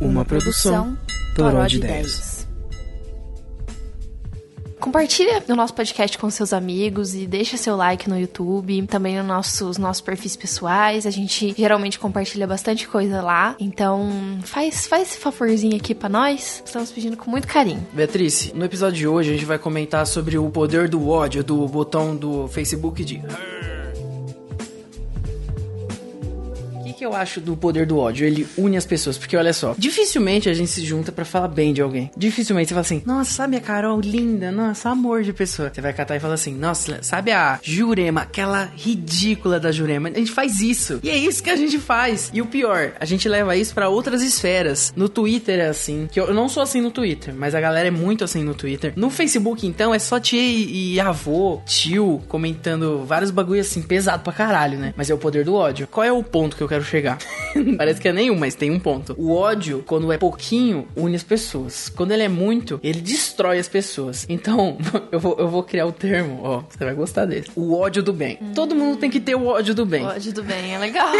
Uma produção Toró de Ideias. Compartilha o nosso podcast com seus amigos e deixa seu like no YouTube, também nos nossos, nossos perfis pessoais. A gente geralmente compartilha bastante coisa lá. Então, faz, faz esse favorzinho aqui pra nós. Estamos pedindo com muito carinho. Beatriz, no episódio de hoje a gente vai comentar sobre o poder do ódio do botão do Facebook de eu acho do poder do ódio? Ele une as pessoas, porque olha só, dificilmente a gente se junta para falar bem de alguém. Dificilmente você fala assim, nossa, sabe a Carol linda, nossa, amor de pessoa. Você vai catar e fala assim, nossa, sabe a Jurema, aquela ridícula da Jurema. A gente faz isso. E é isso que a gente faz. E o pior, a gente leva isso para outras esferas. No Twitter é assim, que eu não sou assim no Twitter, mas a galera é muito assim no Twitter. No Facebook, então, é só tia e avô, tio, comentando vários bagulho assim, pesado pra caralho, né? Mas é o poder do ódio. Qual é o ponto que eu quero chegar. Parece que é nenhum, mas tem um ponto. O ódio, quando é pouquinho, une as pessoas. Quando ele é muito, ele destrói as pessoas. Então, eu vou, eu vou criar o termo, ó, você vai gostar dele. O ódio do bem. Hum. Todo mundo tem que ter o ódio do bem. O ódio do bem é legal.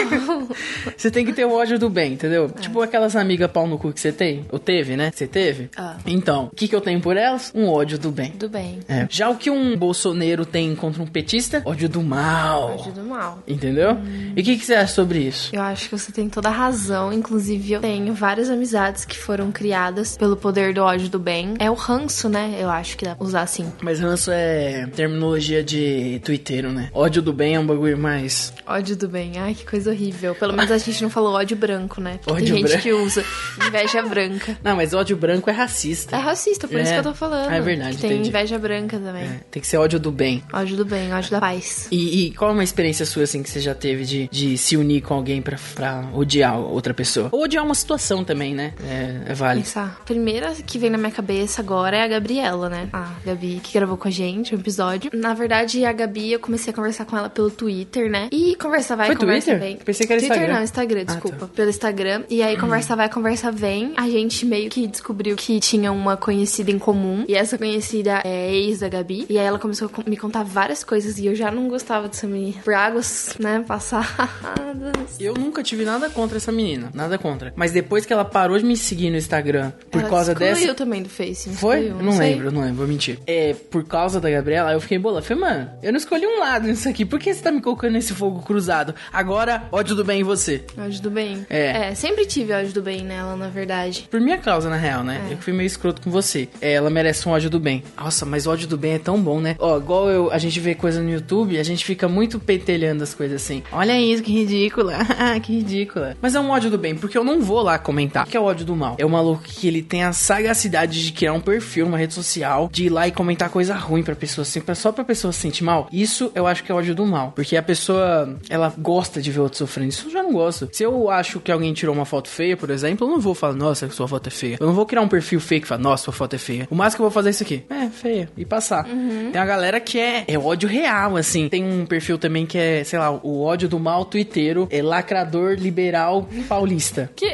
você tem que ter o ódio do bem, entendeu? É. Tipo aquelas amigas pau no cu que você tem, ou teve, né? Você teve? Ah. Então, o que, que eu tenho por elas? Um ódio do bem. Do bem. É. Já o que um bolsoneiro tem contra um petista? Ódio do mal. Ódio do mal. Entendeu? Hum. E o que, que você acha sobre isso? Eu acho que você tem toda a razão. Inclusive, eu tenho várias amizades que foram criadas pelo poder do ódio do bem. É o ranço, né? Eu acho que dá pra usar assim. Mas ranço é terminologia de twitteiro, né? Ódio do bem é um bagulho mais. Ódio do bem. Ai, que coisa horrível. Pelo menos a gente não falou ódio branco, né? Porque ódio tem gente branco. que usa inveja branca. Não, mas ódio branco é racista. É racista, por é. isso que eu tô falando. É verdade. tem entendi. inveja branca também. É. Tem que ser ódio do bem. Ódio do bem, ódio da paz. E, e, qual é uma experiência sua, assim, que você já teve de, de se unir com alguém pra, pra odiar outra pessoa. Ou odiar uma situação também, né? É, é válido. Pensar. Primeira que vem na minha cabeça agora é a Gabriela, né? A Gabi que gravou com a gente um episódio. Na verdade, a Gabi, eu comecei a conversar com ela pelo Twitter, né? E conversa vai, Foi conversa Twitter? vem. Pensei que era Twitter Instagram. não, Instagram, desculpa. Ah, tá. Pelo Instagram. E aí, conversa vai, conversa vem. A gente meio que descobriu que tinha uma conhecida em comum. E essa conhecida é ex da Gabi. E aí ela começou a me contar várias coisas. E eu já não gostava dessa menina. Por águas, né, passadas. Eu nunca tive nada contra essa menina, nada contra. Mas depois que ela parou de me seguir no Instagram por ela causa dessa. eu também do Face. Foi? Não, não lembro, não lembro, vou mentir. É, por causa da Gabriela, eu fiquei bola. Falei, mano, eu não escolhi um lado nisso aqui. Por que você tá me colocando nesse fogo cruzado? Agora, ódio do bem em você. Ódio do bem. É. É, sempre tive ódio do bem nela, na verdade. Por minha causa, na real, né? É. Eu fui meio escroto com você. É, ela merece um ódio do bem. Nossa, mas ódio do bem é tão bom, né? Ó, igual eu, a gente vê coisa no YouTube, a gente fica muito pentelhando as coisas assim. Olha isso, que ridícula. que ridícula. Mas é um ódio do bem, porque eu não vou lá comentar. O que é o ódio do mal? É o maluco que ele tem a sagacidade de criar um perfil numa rede social, de ir lá e comentar coisa ruim pra pessoa, assim, só pra pessoa se sentir mal. Isso eu acho que é ódio do mal. Porque a pessoa, ela gosta de ver outro sofrendo. Isso eu já não gosto. Se eu acho que alguém tirou uma foto feia, por exemplo, eu não vou falar, nossa, sua foto é feia. Eu não vou criar um perfil fake e falar, nossa, sua foto é feia. O máximo que eu vou fazer é isso aqui. É, feia. E passar. Uhum. Tem uma galera que é, é ódio real, assim. Tem um perfil também que é, sei lá, o ódio do mal twitteiro, é lacrador liberal paulista. Que?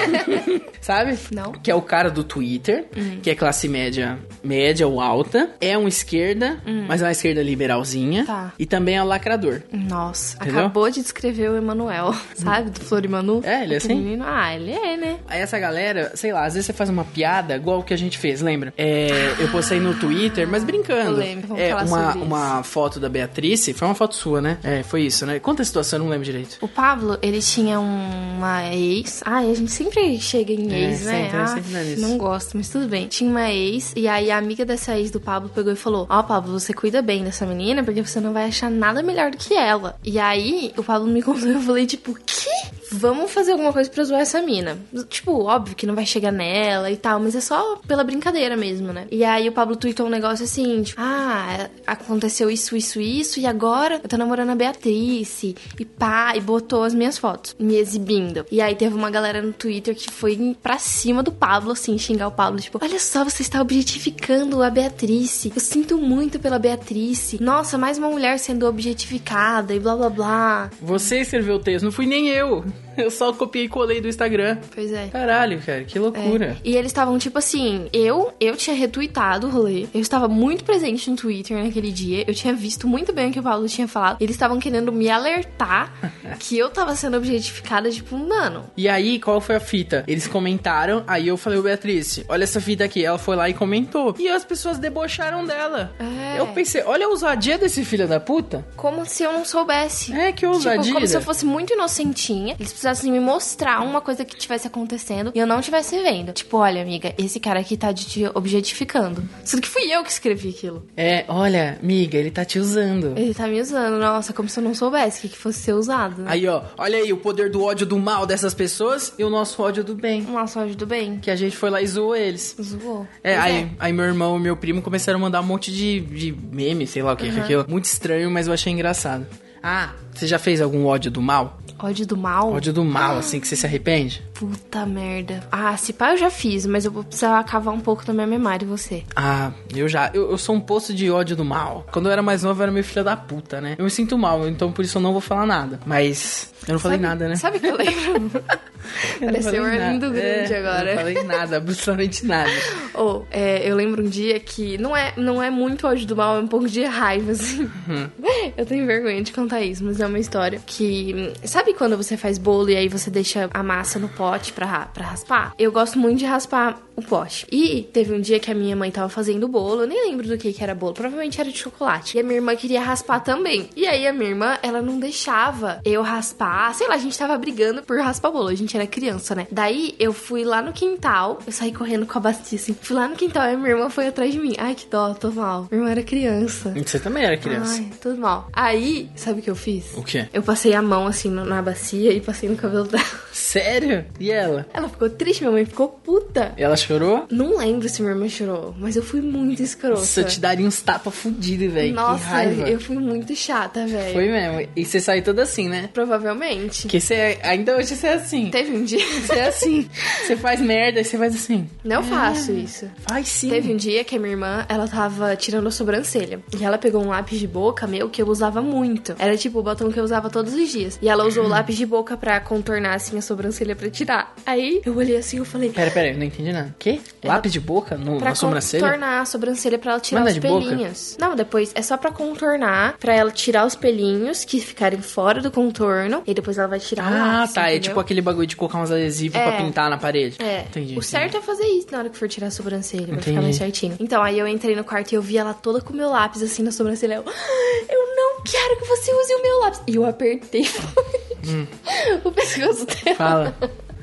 Sabe? Não. Que é o cara do Twitter, uhum. que é classe média, média ou alta. É um esquerda, uhum. mas é uma esquerda liberalzinha. Tá. E também é um lacrador. Nossa, Entendeu? acabou de descrever o Emanuel, sabe? Do Florimanu. É, ele é assim? Menino. Ah, ele é, né? Aí essa galera, sei lá, às vezes você faz uma piada, igual o que a gente fez, lembra? É, ah, eu postei no Twitter, mas brincando. Eu lembro, vamos é, falar uma, sobre uma foto da Beatriz, foi uma foto sua, né? É, foi isso, né? Conta a situação, eu não lembro direito. O Pablo, ele tinha uma ex. Ai, a gente sempre chega em É, ex, né? sempre, Ah, sempre é não gosto, mas tudo bem. Tinha uma ex, e aí a amiga dessa ex do Pablo pegou e falou: Ó, Pablo, você cuida bem dessa menina, porque você não vai achar nada melhor do que ela. E aí o Pablo me contou, eu falei, tipo, que? Vamos fazer alguma coisa pra zoar essa mina. Tipo, óbvio que não vai chegar nela e tal, mas é só pela brincadeira mesmo, né? E aí o Pablo tweetou um negócio assim, tipo, ah, aconteceu isso, isso, isso, e agora eu tô namorando a Beatrice. E pá, e botou as minhas fotos, me exibindo. E aí teve uma galera no Twitter que foi pra cima do Pablo, assim, xingar o Pablo, tipo, olha só, você está objetificando a Beatrice. Eu sinto muito pela Beatrice. Nossa, mais uma mulher sendo objetificada e blá blá blá. Você escreveu o texto, não fui nem eu. Eu só copiei e colei do Instagram. Pois é. Caralho, cara, que loucura. E eles estavam tipo assim, eu eu tinha retweetado o rolê, eu estava muito presente no Twitter naquele dia, eu tinha visto muito bem o que o Paulo tinha falado. Eles estavam querendo me alertar que eu tava sendo objetificada, tipo, mano. E aí, qual foi a fita? Eles comentaram, aí eu falei, Beatriz, olha essa fita aqui. Ela foi lá e comentou. E as pessoas debocharam dela. É. Eu pensei, olha a ousadia desse filho da puta. Como se eu não soubesse. É, que ousadia. Tipo, como se eu fosse muito inocentinha. Eles precisassem me mostrar uma coisa que tivesse acontecendo e eu não estivesse vendo. Tipo, olha, amiga, esse cara aqui tá te objetificando. Sendo que fui eu que escrevi aquilo. É, olha, amiga, ele tá te usando. Ele tá me usando. Nossa, como se eu não soubesse que, que fosse ser usado. Né? Aí, ó, olha aí o poder do ódio do mal dessas pessoas e o nosso ódio do bem. Nossa, ódio do bem. Que a gente foi lá e zoou eles. Zoou. É, Pois aí, aí meu irmão e meu primo começaram a mandar um monte de, de meme, sei lá o que, que é aquilo. Muito estranho, mas eu achei engraçado. Ah, você já fez algum ódio do mal? Ódio do mal? Ódio do mal, assim, que você se arrepende? Puta merda. Ah, se pá eu já fiz, mas eu vou precisar cavar um pouco da minha memória e você. Ah, eu já. Eu, eu sou um poço de ódio do mal. Quando eu era mais novo, eu era meio filho da puta, né? Eu me sinto mal, então por isso eu não vou falar nada. Mas eu não falei Sabe- nada, né? Sabe o que eu lembro? Eu Pareceu falei um nada. Grande É, agora. Eu não falei nada, absolutamente nada. Ou, é, eu lembro um dia que não é, não é muito ódio do mal, é um pouco de raiva, assim. Uhum. Eu tenho vergonha de contar isso, mas é uma história que. Sabe quando você faz bolo e aí você deixa a massa no pote pra, ra- pra raspar? Eu gosto muito de raspar o pote. E teve um dia que a minha mãe tava fazendo bolo, eu nem lembro do que, que era bolo, provavelmente era de chocolate. E a minha irmã queria raspar também. E aí a minha irmã, ela não deixava eu raspar. Sei lá, a gente tava brigando por raspar bolo, a gente era criança, né? Daí eu fui lá no quintal, eu saí correndo com a bacia assim. Fui lá no quintal e a minha irmã foi atrás de mim. Ai, que dó, tô mal. Minha irmã era criança. Você também era criança. Ai, tudo mal. Aí, sabe o que eu fiz? O quê? Eu passei a mão assim na bacia e passei no cabelo dela. Sério? E ela? Ela ficou triste, minha mãe ficou puta. E ela chorou? Não lembro se minha irmã chorou, mas eu fui muito escrota. Nossa, eu te daria uns tapas fudidos, velho. Que Nossa, eu fui muito chata, velho. Foi mesmo. E você saiu toda assim, né? Provavelmente. Porque você é- ainda hoje você é assim. Teve um dia. Você é assim. Você faz merda e você faz assim. Não faço isso. Faz sim. Teve um dia que a minha irmã, ela tava tirando a sobrancelha. E ela pegou um lápis de boca meu que eu usava muito. Era tipo o batom que eu usava todos os dias. E ela usou o lápis de boca pra contornar assim a sobrancelha pra tirar. Aí eu olhei assim e falei. Pera, pera, eu não entendi nada. Quê? Lápis de boca no, Pra na sobrancelha? contornar a sobrancelha pra ela tirar Mas os não é de pelinhos. Não, depois é só pra contornar, pra ela tirar os pelinhos que ficarem fora do contorno. E depois ela vai tirar o Ah, lápis, tá. É entendeu? tipo aquele bagulho de colocar uns adesivos É. pra pintar na parede. É. Entendi. o certo é fazer isso na hora que for tirar a sobrancelha, pra Entendi. ficar mais certinho. Então, aí eu entrei no quarto e eu vi ela toda com o meu lápis assim na sobrancelha. Eu, "Ah, eu não quero que você use o meu lápis. E eu apertei o pescoço dela. Fala.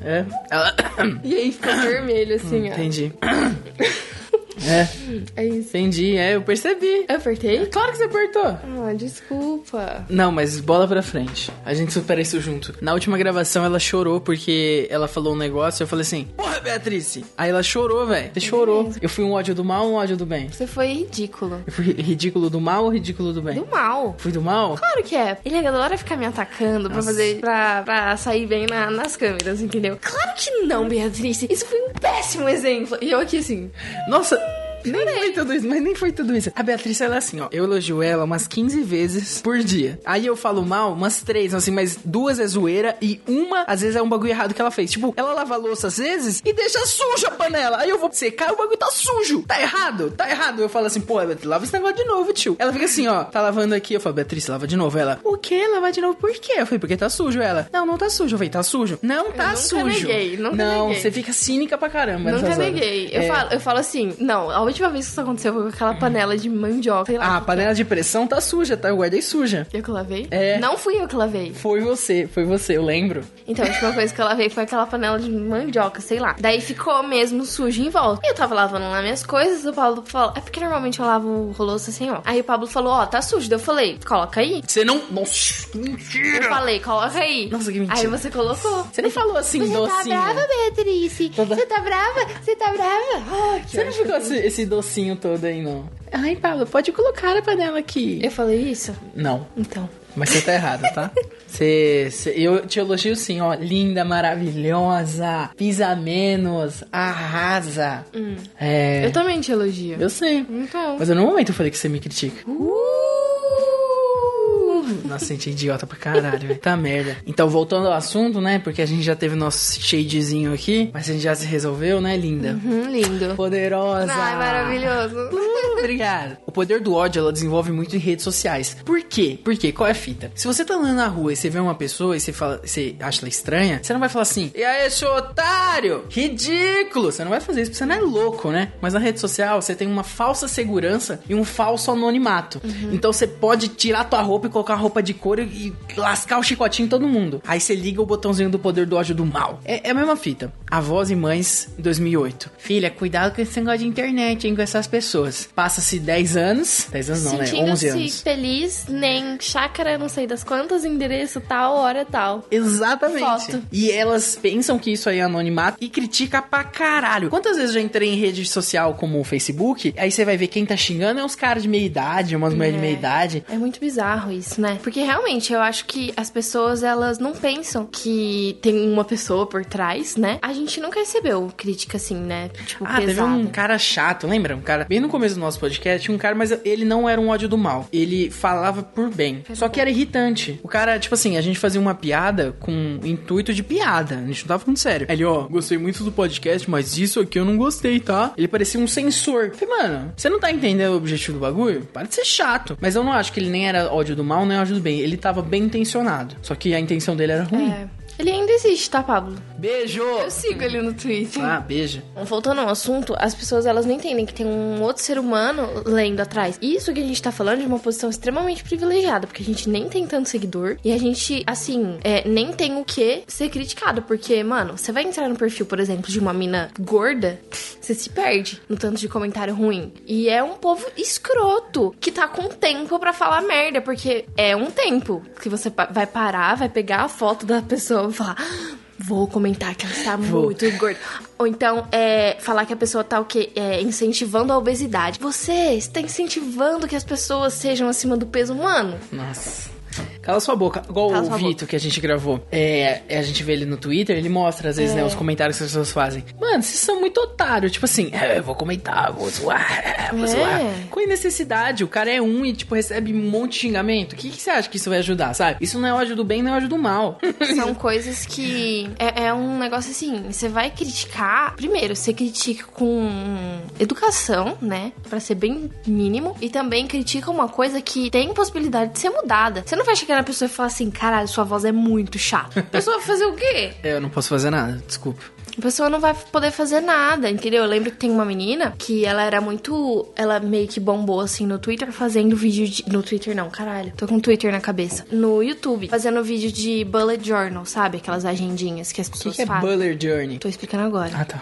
É? Ela... E aí ficou vermelho, assim, ó. Entendi. É, É isso. entendi. É, eu percebi. Eu apertei? Claro que você apertou. Ah, desculpa. Não, mas bola pra frente. A gente supera isso junto. Na última gravação ela chorou porque ela falou um negócio. Eu falei assim: Porra, Beatriz. Aí ela chorou, velho. Você chorou. Eu fui um ódio do mal ou um ódio do bem? Você foi ridículo. Eu fui ridículo do mal ou ridículo do bem? Do mal. Fui do mal? Claro que é. Ele adora ficar me atacando pra fazer. Pra, pra sair bem na- nas câmeras, entendeu? Claro que não, Beatriz. Isso foi um péssimo exemplo. E eu aqui assim. Nossa. Nem foi tudo isso, mas nem foi tudo isso. A Beatriz, ela é assim, ó. Eu elogio ela umas 15 vezes por dia. Aí eu falo mal umas três, assim, mas duas é zoeira e uma, às vezes, é um bagulho errado que ela fez. Tipo, ela lava a louça às vezes e deixa suja a panela. Aí eu vou secar e o bagulho tá sujo. Tá errado, tá errado. Eu falo assim, pô, Beatriz, lava esse negócio de novo, tio. Ela fica assim, ó, tá lavando aqui. Eu falo, Beatriz, lava de novo. Ela, o quê? Lavar de novo por quê? Eu falei, porque tá sujo. Ela, não, não tá sujo. Eu falei, tá sujo. Não tá sujo. neguei, não, neguei. você fica cínica pra caramba. Nunca neguei. Eu, É. falo, eu falo assim, não, a última vez que isso aconteceu foi com aquela panela de mandioca. Sei lá. Ah, a panela de pressão tá suja, tá? Eu guardei suja. Eu que lavei? É. Não fui eu que lavei. Foi você, foi você, eu lembro. Então, a última coisa que eu lavei foi aquela panela de mandioca, sei lá. Daí ficou mesmo sujo em volta. E eu tava lavando lá minhas coisas, o Pablo falou... É porque normalmente eu lavo o louça assim, ó. Aí o Pablo falou, ó, tá sujo. Daí eu falei, coloca aí. Você não. Nossa, que mentira! Eu falei, coloca aí. Nossa, que mentira. Aí você colocou. Você não falou assim, Você docinho. tá brava, Beatriz? Toda- Você tá brava? Você tá brava? Ah, que Você não ficou esse, esse docinho todo aí, não? Ai, Paulo, pode colocar a panela aqui. Eu falei isso? Não, Então. mas você tá errado, tá? Você, você- eu te elogio sim, ó. Linda, maravilhosa, pisa menos, arrasa. É. Eu também te elogio. Eu sei. Então. Mas no momento eu falei que você me critica. Uh! Nossa, gente é idiota pra caralho, velho. Tá merda. Então, voltando ao assunto, né? Porque a gente já teve nosso shadezinho aqui, mas a gente já se resolveu, né, linda? Hum, lindo. Poderosa. Ai, maravilhoso. Uh, obrigado. O poder do ódio, ela desenvolve muito em redes sociais. Por quê? Por quê? Qual é a fita? Se você tá andando na rua e você vê uma pessoa e você fala, você acha ela estranha, você não vai falar assim, e aí, seu otário? Ridículo! Você não vai fazer isso porque você não é louco, né? Mas na rede social, você tem uma falsa segurança e um falso anonimato. Então você pode tirar tua roupa e colocar roupa de couro e lascar o chicotinho em todo mundo. Aí você liga o botãozinho do poder do ódio do mal. É, é a mesma fita. Avós e mães, 2008. Filha, cuidado com esse negócio de internet, hein, com essas pessoas. Passa-se 10 anos. 10 anos não, né? 11 Sentindo-se anos. feliz, nem chácara, não sei das quantas, endereço tal, hora tal. Exatamente. Foto. E elas pensam que isso aí é anonimato e critica pra caralho. Quantas vezes eu já entrei em rede social como o Facebook, aí você vai ver quem tá xingando é uns caras de meia idade, umas mulheres de meia idade. É muito bizarro isso, né? Porque realmente eu acho que as pessoas elas não pensam que tem uma pessoa por trás, né? A gente nunca recebeu crítica assim, né? Tipo, Ah, teve pesada. um cara chato, lembra? Um cara, bem no começo do nosso podcast, tinha um cara, mas ele não era um ódio do mal. Ele falava por bem. Só que era irritante. O cara, tipo assim, a gente fazia uma piada com o intuito de piada. A gente não tava falando sério. Ele, ó, gostei muito do podcast, mas isso aqui eu não gostei, tá? Ele parecia um censor. Eu Falei, mano, você não tá entendendo o objetivo do bagulho? Para de ser chato. Mas eu não acho que ele nem era ódio do mal, nem ódio do bem. Ele tava bem intencionado. Só que a intenção dele era ruim. É. Ele ainda existe, tá, Pablo? Beijo! Eu sigo ele no Twitter. Ah, beijo. Voltando ao assunto, as pessoas elas não entendem que tem um outro ser humano lendo atrás. Isso que a gente tá falando é de uma posição extremamente privilegiada, porque a gente nem tem tanto seguidor e a gente, assim, é, nem tem o que ser criticado. Porque, mano, você vai entrar no perfil, por exemplo, de uma mina gorda, você se perde no tanto de comentário ruim. E é um povo escroto que tá com tempo pra falar merda, porque é um tempo que você vai parar, vai pegar a foto da pessoa e falar. "Ah, Vou comentar que ela está Vou. muito gorda. Ou então, é, falar que a pessoa tá o quê? É, incentivando a obesidade. Você está incentivando que as pessoas sejam acima do peso humano? Nossa. Cala sua boca. Igual Cala o Vitor que a gente gravou. É, a gente vê ele no Twitter, ele mostra às vezes, É. né, os comentários que as pessoas fazem. Mano, vocês são muito otários. Tipo assim, é, eu vou comentar, vou zoar, vou É. zoar. Com necessidade, o cara é um e, tipo, recebe um monte de xingamento. O que, que você acha que isso vai ajudar, sabe? Isso não é ódio do bem, não é ódio do mal. São coisas que. É, é um negócio assim. Você vai criticar. Primeiro, você critica com educação, né? Pra ser bem mínimo. E também critica uma coisa que tem possibilidade de ser mudada. Você não vai chegar na pessoa e falar assim: caralho, sua voz é muito chata. A pessoa vai fazer o quê? É, eu não posso fazer nada, desculpa. A pessoa não vai poder fazer nada, entendeu? Eu lembro que tem uma menina que ela era muito. Ela meio que bombou assim no Twitter fazendo vídeo de. No Twitter não, caralho. Tô com Twitter na cabeça. No YouTube, fazendo vídeo de bullet journal, sabe? Aquelas agendinhas que as O que, pessoas que é fazem. Buller Journey? Tô explicando agora. Ah, tá.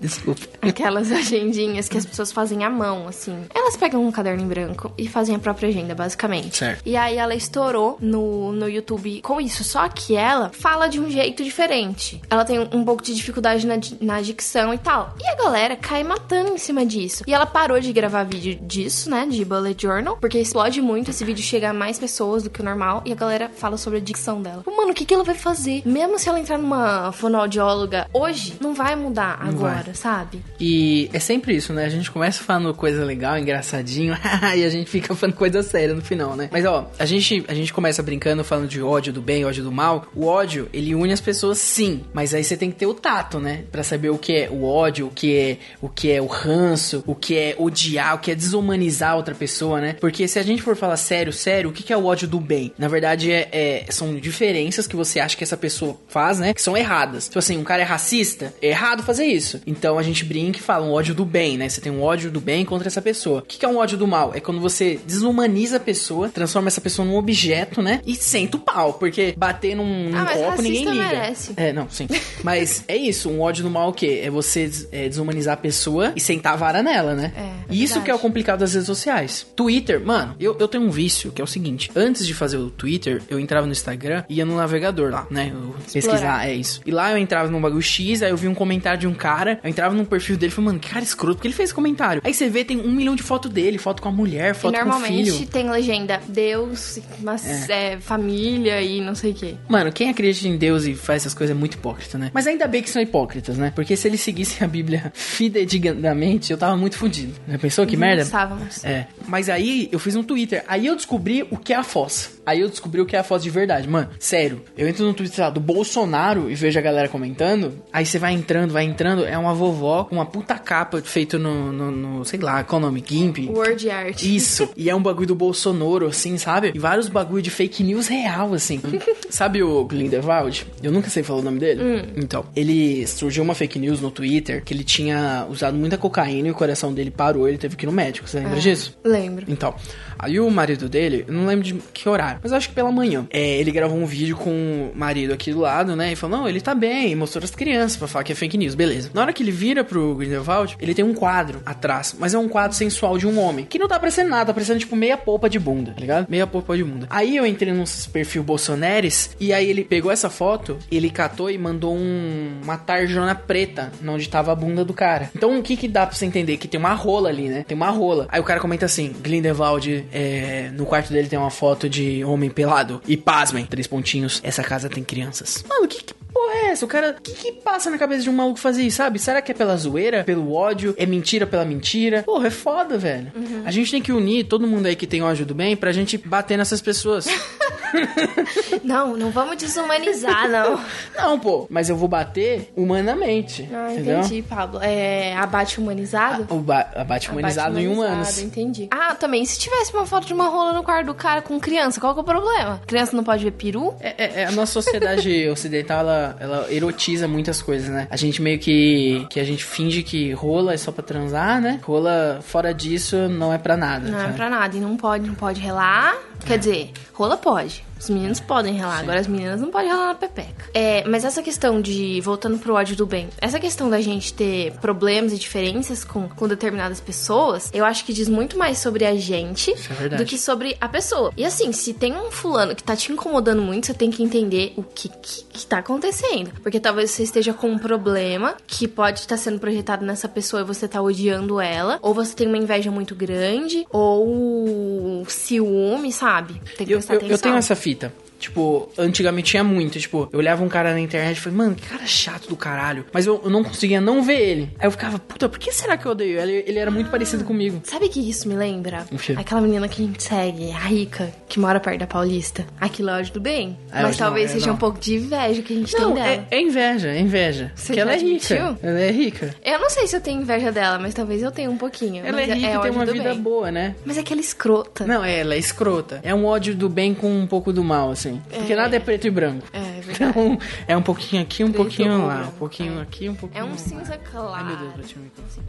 Desculpa. Aquelas agendinhas que as pessoas fazem à mão, assim. Elas pegam um caderno em branco e fazem a própria agenda, basicamente. Certo. E aí ela estourou no, no YouTube com isso. Só que ela fala de um jeito diferente. Ela tem um pouco de dificuldade na, na dicção e tal. E a galera cai matando em cima disso. E ela parou de gravar vídeo disso, né? De Bullet Journal. Porque explode muito. Esse vídeo chega a mais pessoas do que o normal. E a galera fala sobre a dicção dela. Mano, o que, que ela vai fazer? Mesmo se ela entrar numa fonoaudióloga hoje, não vai mudar Não agora, vai. Sabe? E é sempre isso, né? A gente começa falando coisa legal, engraçadinho, e a gente fica falando coisa séria no final, né? Mas ó, a gente, a gente começa brincando falando de ódio do bem, ódio do mal. O ódio, ele une as pessoas sim, mas aí você tem que ter o tato, né? Pra saber o que é o ódio, o que é o que é o ranço, o que é odiar, o que é desumanizar outra pessoa, né? Porque se a gente for falar sério, sério, o que é o ódio do bem? Na verdade, é, é- são diferenças que você acha que essa pessoa faz, né? Que são erradas. Tipo assim, um cara é racista, é errado fazer isso. Então a gente brinca e fala um ódio do bem, né? Você tem um ódio do bem contra essa pessoa. O que é um ódio do mal? É quando você desumaniza a pessoa, transforma essa pessoa num objeto, né? E senta o pau. Porque bater num, num Ah, copo ninguém liga. merece. É, não, sim. Mas é isso, um ódio do mal é o quê? É você é, desumanizar a pessoa e sentar a vara nela, né? É, é E isso verdade. que é o complicado das redes sociais. Twitter, mano, eu, eu tenho um vício, que é o seguinte. Antes de fazer o Twitter, eu entrava no Instagram e ia no navegador lá, né? Eu pesquisar, é isso. E lá eu entrava num bagulho X, aí eu vi um comentário de um cara, eu entrava no perfil dele e falei, mano, que cara escroto, porque ele fez comentário. Aí você vê, tem um milhão de foto dele, foto com a mulher, E foto com o normalmente filho. tem legenda Deus, mas é, família e não sei o quê. Mano, quem acredita em Deus e faz essas coisas é muito hipócrita, né? Mas ainda bem que são hipócritas, né? Porque se eles seguissem a Bíblia fidedignamente, eu tava muito fudido. Já pensou que merda? Estávamos. É. Mas aí eu fiz um Twitter. Aí eu descobri o que é a fossa. Aí eu descobri o que é a foto de verdade. Mano, sério, eu entro no Twitter lá, do Bolsonaro e vejo a galera comentando. Aí você vai entrando, vai entrando, é uma vovó com uma puta capa feito no, no, no sei lá, qual o nome? GIMP? Word art. Isso. E é um bagulho do Bolsonaro, assim, sabe? E vários bagulho de fake news real, assim. sabe o Glindelwald? Eu nunca sei falar o nome dele. Hum. Então, ele surgiu uma fake news no Twitter que ele tinha usado muita cocaína e o coração dele parou, ele teve que ir no médico. Você lembra disso? Lembro. Então, aí o marido dele, eu não lembro de que horário, mas acho que pela manhã. É, ele gravou um vídeo com o marido aqui do lado, né? E falou: Não, ele tá bem, e mostrou as crianças pra falar que é fake news, beleza. Na hora que ele vira pro Grindelwald, ele tem um quadro atrás, mas é um quadro sensual de um homem, que não tá parecendo nada, tá parecendo tipo meia polpa de bunda, tá ligado? Meia polpa de bunda. Aí eu entrei num perfil Bolsonares, e aí ele pegou essa foto, ele catou e mandou um, uma tarjona preta, onde tava a bunda do cara. Então o que que dá pra você entender? Que tem uma rola ali, né? Tem uma rola. Aí o cara comenta assim: Grindelwald, é, no quarto dele tem uma foto de homem pelado. E pasmem, três pontinhos, essa casa tem crianças. Mano, que, que porra é essa? O cara, o que, que passa na cabeça de um maluco fazer isso, sabe? Será que é pela zoeira, pelo ódio? É mentira pela mentira? Porra, é foda, velho. A gente tem que unir todo mundo aí que tem ódio do bem pra gente bater nessas pessoas. Não, não vamos desumanizar, não. Não, pô, mas eu vou bater humanamente. Ah, entendeu? entendi, Pablo. É abate humanizado? O ba abate humanizado Abate em humanos. Entendi. Ah, também, se tivesse uma foto de uma rola no quarto do cara com criança, qual que é o problema? Criança não pode ver peru? É, é- é, a nossa sociedade ocidental, ela, ela erotiza muitas coisas, né? A gente meio que, que a gente finge que rola é só pra transar, né? Rola fora disso não é pra nada. Não é sabe? pra nada. E não pode, não pode relar. Quer dizer, rola pode. Os meninos podem relar, agora as meninas não podem relar na pepeca. É, mas essa questão de, voltando pro ódio do bem, essa questão da gente ter problemas e diferenças com, com determinadas pessoas, eu acho que diz muito mais sobre a gente é do que sobre a pessoa. E assim, se tem um fulano que tá te incomodando muito, você tem que entender o que, que, que tá acontecendo. Porque talvez você esteja com um problema que pode estar sendo projetado nessa pessoa e você tá odiando ela, ou você tem uma inveja muito grande, ou ciúme, sabe? Tem que Eu, prestar eu, atenção. eu tenho essa fita. Tipo, antigamente tinha muito. Tipo, eu olhava um cara na internet e falei, mano, que cara chato do caralho. Mas eu, eu não conseguia não ver ele. Aí eu ficava, puta, por que será que eu odeio ele? Ele era muito parecido comigo. Sabe que isso me lembra? O quê? Aquela menina que a gente segue, a Rica, que mora perto da Paulista. Aquilo é ódio do bem. É, Mas talvez não, é seja não. um pouco de inveja que a gente Não, tem dela. é, é inveja, é inveja. Você Porque ela é rica. Ela é rica. Eu não sei se eu tenho inveja dela, mas talvez eu tenha um pouquinho. Ela mas é rica e tem uma vida bem. boa, né? Mas é aquela escrota. Não, é, ela é escrota. É um ódio do bem com um pouco do mal, assim. Porque É. nada é preto e branco. É, é verdade. Então, é um pouquinho aqui, um Preto pouquinho ou lá. Um pouquinho é. aqui, um pouquinho É um lá. cinza claro. Ai, meu Deus, bati no microfone.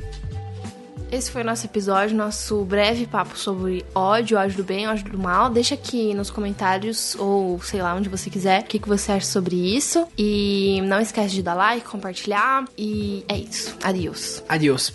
Esse foi o nosso episódio, nosso breve papo sobre ódio, ódio do bem, ódio do mal. Deixa aqui nos comentários, ou sei lá, onde você quiser, o que, que você acha sobre isso. E não esquece de dar like, compartilhar. E é isso. Adiós. Adiós.